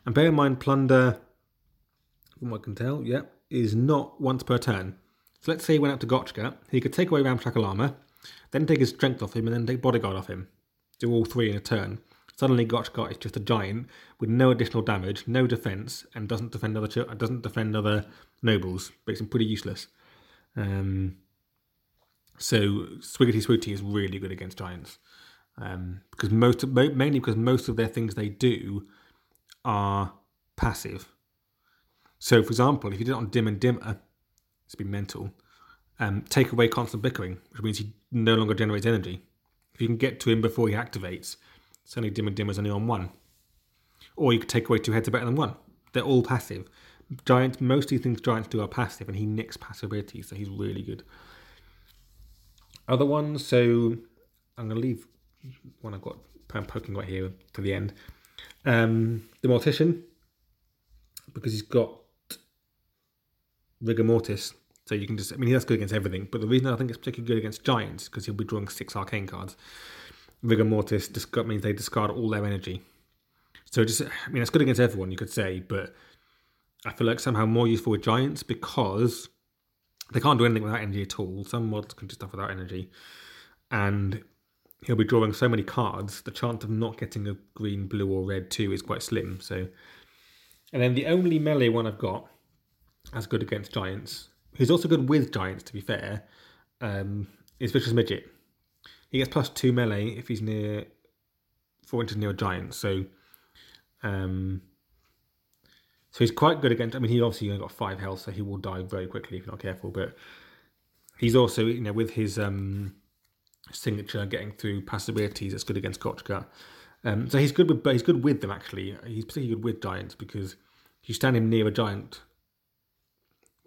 And bear in mind, plunder, from what I can tell, yeah, is not once per turn. So let's say he went up to Gotchgut, he could take away Ramshackle armor, then take his strength off him, and then take bodyguard off him. Do all three in a turn. Suddenly, Gotchgut is just a giant with no additional damage, no defense, and doesn't defend other ch- doesn't defend other nobles. Makes him pretty useless. Um, so Swiggity Swooty is really good against giants um, because most mainly because most of their things they do are passive. So, for example, if you did it on Dim and Dimmer, it's been mental. Um, take away constant bickering, which means he no longer generates energy. If you can get to him before he activates, suddenly Dim and Dimmer's only on one. Or you could take away two heads are better than one. They're all passive. Giants, most of the things giants do are passive, and he nicks passive abilities, so he's really good. Other ones, so I'm going to leave one I've got poking right here to the end. Um, the Mortician, because he's got rigor mortis, so you can just. I mean, that's good against everything. But the reason I think it's particularly good against giants because he'll be drawing six arcane cards. Rigor mortis means they discard all their energy. So just, I mean, it's good against everyone, you could say, but I feel like somehow more useful with giants because they can't do anything without energy at all. Some mods can do stuff without energy, and he'll be drawing so many cards. The chance of not getting a green, blue, or red too is quite slim. So, and then the only melee one I've got as good against giants, who's also good with giants, to be fair, um, is Vicious Midget. He gets plus two melee if he's near four inches near a giant. So, um, so he's quite good against. I mean, he obviously only got five health, so he will die very quickly if you're not careful. But he's also, you know, with his um, signature getting through passive abilities, it's good against Gotchgut. Um, so he's good with, but he's good with them actually. He's particularly good with giants because you stand him near a giant,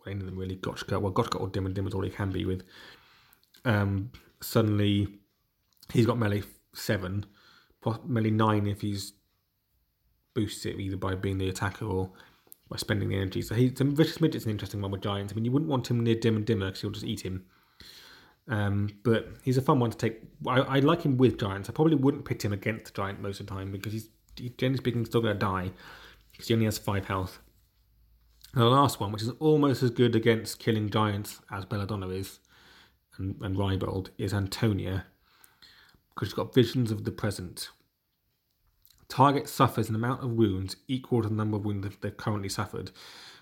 any of them really, Gotchgut, well, Gotchgut or Dim and Dim is all he can be with. Um, suddenly, he's got melee seven, melee nine if he's boosts it either by being the attacker or by spending the energy. So he's a vicious midget's an interesting one with giants. I mean, you wouldn't want him near dim and dimmer because he'll just eat him. Um, but he's a fun one to take. I, I, like him with giants. I probably wouldn't pit him against the giant most of the time because he's generally speaking still going to die because he only has five health. And the last one, which is almost as good against killing giants as Belladonna is, and, and Rybold, is Antonia because she's got visions of the present. Target suffers an amount of wounds equal to the number of wounds they've currently suffered.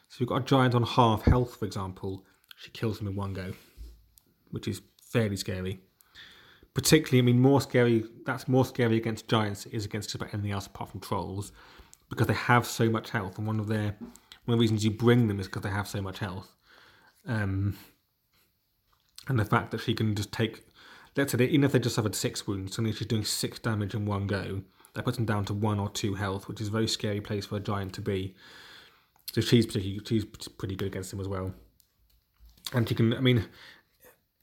So you've got a giant on half health, for example, she kills him in one go, which is fairly scary. Particularly, I mean, more scary. That's more scary against giants is against just about anything else apart from trolls, because they have so much health, and one of their one of the reasons you bring them is because they have so much health. Um, and the fact that she can just take, let's say, even if they just suffered six wounds, suddenly she's doing six damage in one go that puts them down to one or two health, which is a very scary place for a giant to be. So she's particularly she's pretty good against him as well. And you can, I mean,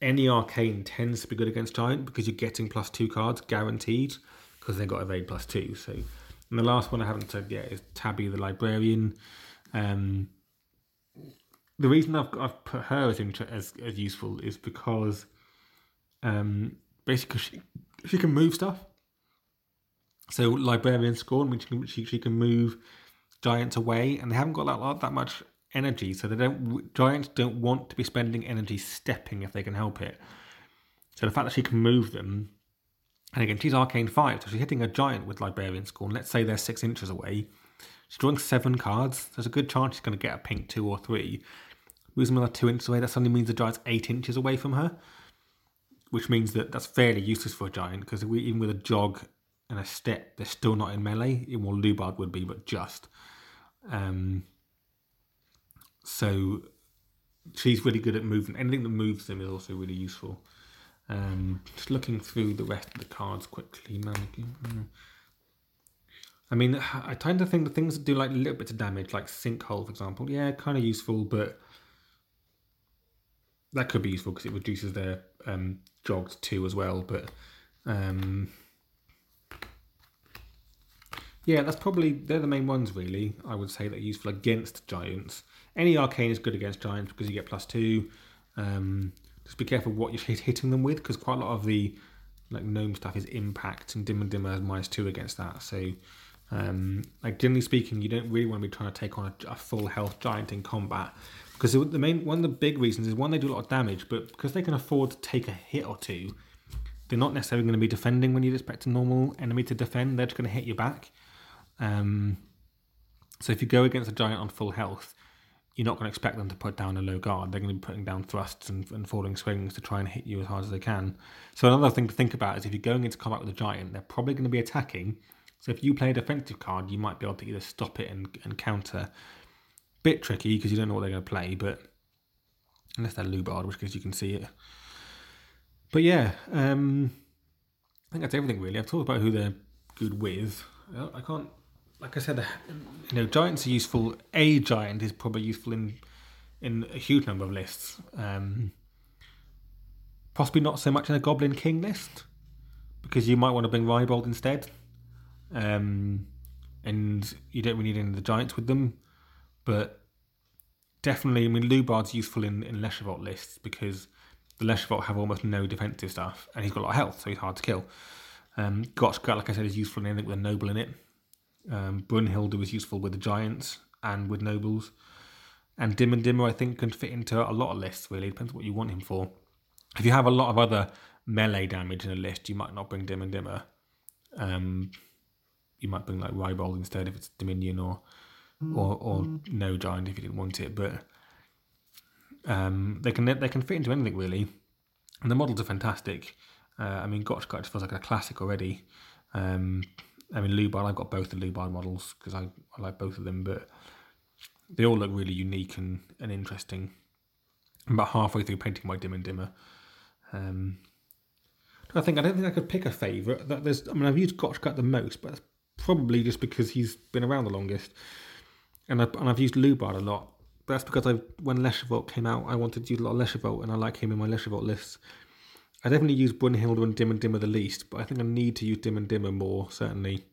any arcane tends to be good against giant because you're getting plus two cards guaranteed because they've got evade plus two. So, and the last one I haven't said yet is Tabby the librarian. Um, the reason I've, I've put her as, inter- as as useful is because um, basically she she can move stuff. So librarian scorn, which she, she can move giants away, and they haven't got that that much energy, so they don't giants don't want to be spending energy stepping if they can help it. So the fact that she can move them, and again she's arcane five, so she's hitting a giant with librarian scorn. Let's say they're six inches away. She's drawing seven cards. There's a good chance she's going to get a pink two or three. Them another two inches away. That suddenly means the giant's eight inches away from her, which means that that's fairly useless for a giant because even with a jog and a step, they're still not in melee. What Lubard would be, but just. Um, so she's really good at moving. Anything that moves them is also really useful. Um, just looking through the rest of the cards quickly. I mean, I tend to think the things that do like little bits of damage, like sinkhole, for example, yeah, kind of useful, but that could be useful because it reduces their um, too as well. But um, yeah, that's probably they're the main ones really. I would say that are useful against giants. Any arcane is good against giants because you get plus two. Um, just be careful what you're hitting them with because quite a lot of the like gnome stuff is impact and dimmer dimmer has minus two against that. So um, like generally speaking, you don't really want to be trying to take on a, a full health giant in combat because the main one of the big reasons is one they do a lot of damage, but because they can afford to take a hit or two, they're not necessarily going to be defending when you'd expect a normal enemy to defend. They're just going to hit you back. Um, so if you go against a giant on full health, you're not going to expect them to put down a low guard. They're going to be putting down thrusts and, and falling swings to try and hit you as hard as they can. So another thing to think about is if you're going into combat with a giant, they're probably going to be attacking. So if you play a defensive card, you might be able to either stop it and, and counter. Bit tricky because you don't know what they're going to play, but unless they're Lubard, which case you can see it. But yeah, um, I think that's everything really. I've talked about who they're good with. I can't like I said, you know, giants are useful. A giant is probably useful in in a huge number of lists. Um, possibly not so much in a Goblin King list because you might want to bring Rybold instead, um, and you don't really need any of the giants with them. But definitely, I mean, Lubard's useful in in Leshavult lists because the Leshavult have almost no defensive stuff, and he's got a lot of health, so he's hard to kill. Um, Gotchgut, like I said, is useful in anything with a noble in it. Um, Brunhilde was useful with the giants and with nobles. And Dim and Dimmer, I think, can fit into a lot of lists, really. Depends what you want him for. If you have a lot of other melee damage in a list, you might not bring Dim and Dimmer. Um, you might bring like Rybold instead if it's Dominion or or or no giant if you didn't want it. But um, they can they can fit into anything really, and the models are fantastic. Uh, I mean, Gotchgut just feels like a classic already. Um, I mean, Lubard, I've got both the Lubard models because I, I like both of them, but they all look really unique and, and interesting. I'm about halfway through painting my Dim and Dimmer. Um, I think I don't think I could pick a favourite. That there's, I mean, I've used Gotchgut the most, but that's probably just because he's been around the longest, and I, and I've used Lubard a lot. But that's because I when Leshavult came out, I wanted to use a lot of Leshavult, and I like him in my Leshavult lists. I definitely use Brunhilde and Dim and Dimmer the least, but I think I need to use Dim and Dimmer more, certainly.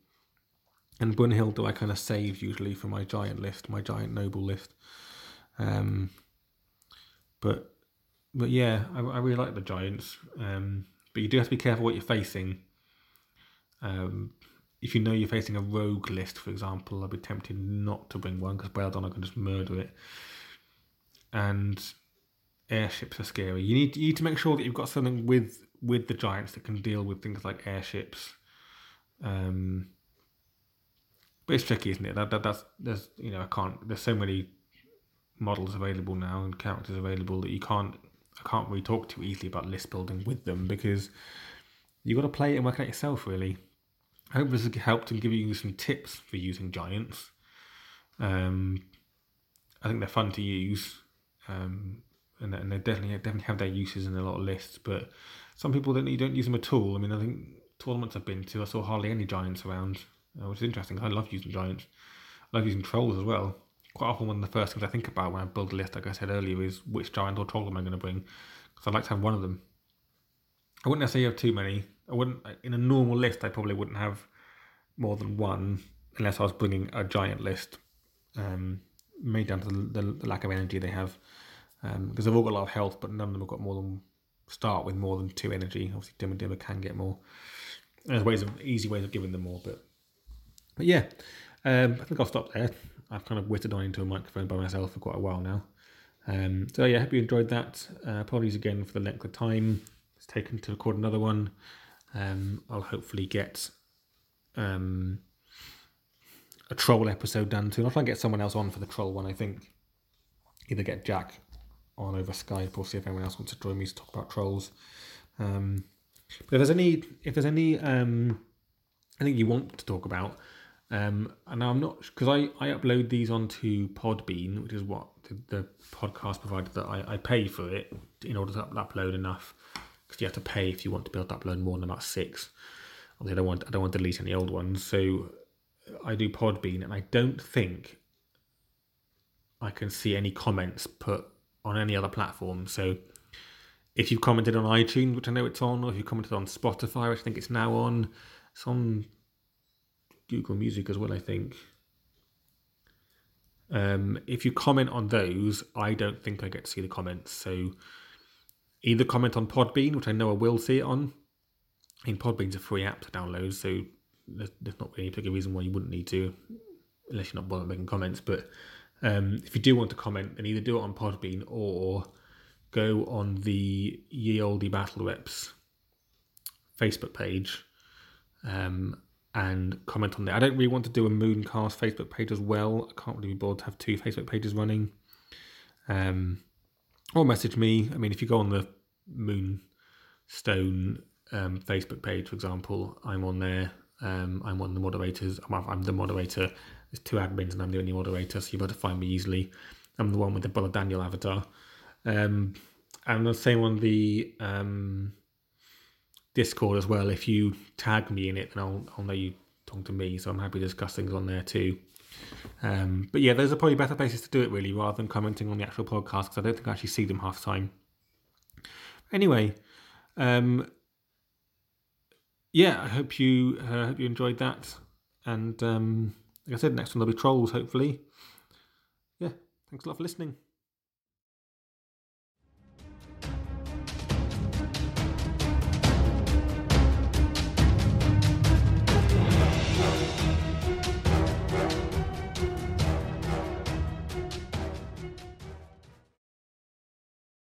And Brunhilde I kind of save usually for my giant list, my giant noble list. Um, but but yeah, I, I really like the giants. Um, but you do have to be careful what you're facing. Um, if you know you're facing a rogue list, for example, I'd be tempted not to bring one because Belladonna can just murder it. And airships are scary. You need you need to make sure that you've got something with with the giants that can deal with things like airships. Um, but it's tricky, isn't it? That, that that's there's you know I can't. There's so many models available now and characters available that you can't. I can't really talk too easily about list building with them because you've got to play it and work it out yourself. Really, I hope this has helped and give you some tips for using giants. Um, I think they're fun to use. Um, and, and they definitely definitely have their uses in a lot of lists. But some people don't you don't use them at all. I mean, I think tournaments I've been to, I saw hardly any giants around, uh, which is interesting. I love using giants. I love using trolls as well. Quite often, one of the first things I think about when I build a list, like I said earlier, is which giant or troll am I going to bring? Because I'd like to have one of them. I wouldn't necessarily have too many. I wouldn't in a normal list. I probably wouldn't have more than one unless I was bringing a giant list. Um, made down to the, the, the lack of energy they have because um, they've all got a lot of health, but none of them have got more than start with more than two energy. Obviously, Dim and Dimmer can get more. There's ways of easy ways of giving them more, but but yeah, um, I think I'll stop there. I've kind of whittled on into a microphone by myself for quite a while now. Um, so yeah, I hope you enjoyed that. Uh, apologies again for the length of time it's taken to record another one. Um, I'll hopefully get um, a troll episode done too. I'll try and get someone else on for the troll one. I think either get Jack on over Skype or see if anyone else wants to join me to talk about trolls. Um, but if there's any, if there's any, um, anything you want to talk about, um, and I'm not because I, I upload these onto Podbean, which is what the, the podcast provider that I, I pay for it in order to upload enough because you have to pay if you want to be able to upload more than about six. Obviously, I don't want I don't want to delete any old ones, so I do Podbean, and I don't think I can see any comments put on any other platform. So if you've commented on iTunes, which I know it's on, or if you commented on Spotify, which I think it's now on, it's on Google Music as well, I think. Um, if you comment on those, I don't think I get to see the comments. So either comment on Podbean, which I know I will see it on. In Podbean's a free app to download, so there's, there's not really a particular reason why you wouldn't need to, unless you're not bothered making comments. But um, if you do want to comment, then either do it on Podbean or go on the Ye Olde Battle Reps Facebook page um, and comment on there. I don't really want to do a Mooncast Facebook page as well. I can't really be bothered to have two Facebook pages running. Um, or message me. I mean, if you go on the Moonstone um, Facebook page, for example, I'm on there. Um, I'm one of the moderators. I'm, I'm, the moderator. There's two admins, and I'm the only moderator, so you're able to find me easily. I'm the one with the Brother Daniel avatar. Um, and the same on the um, Discord as well. If you tag me in it, then I'll, I'll know you talk to me. So I'm happy to discuss things on there too. Um, but yeah, those are probably better places to do it really, rather than commenting on the actual podcast because I don't think I actually see them half time. Anyway, um, yeah, I hope you uh, hope you enjoyed that, and um, like I said, next one there'll be trolls. Hopefully, yeah. Thanks a lot for listening.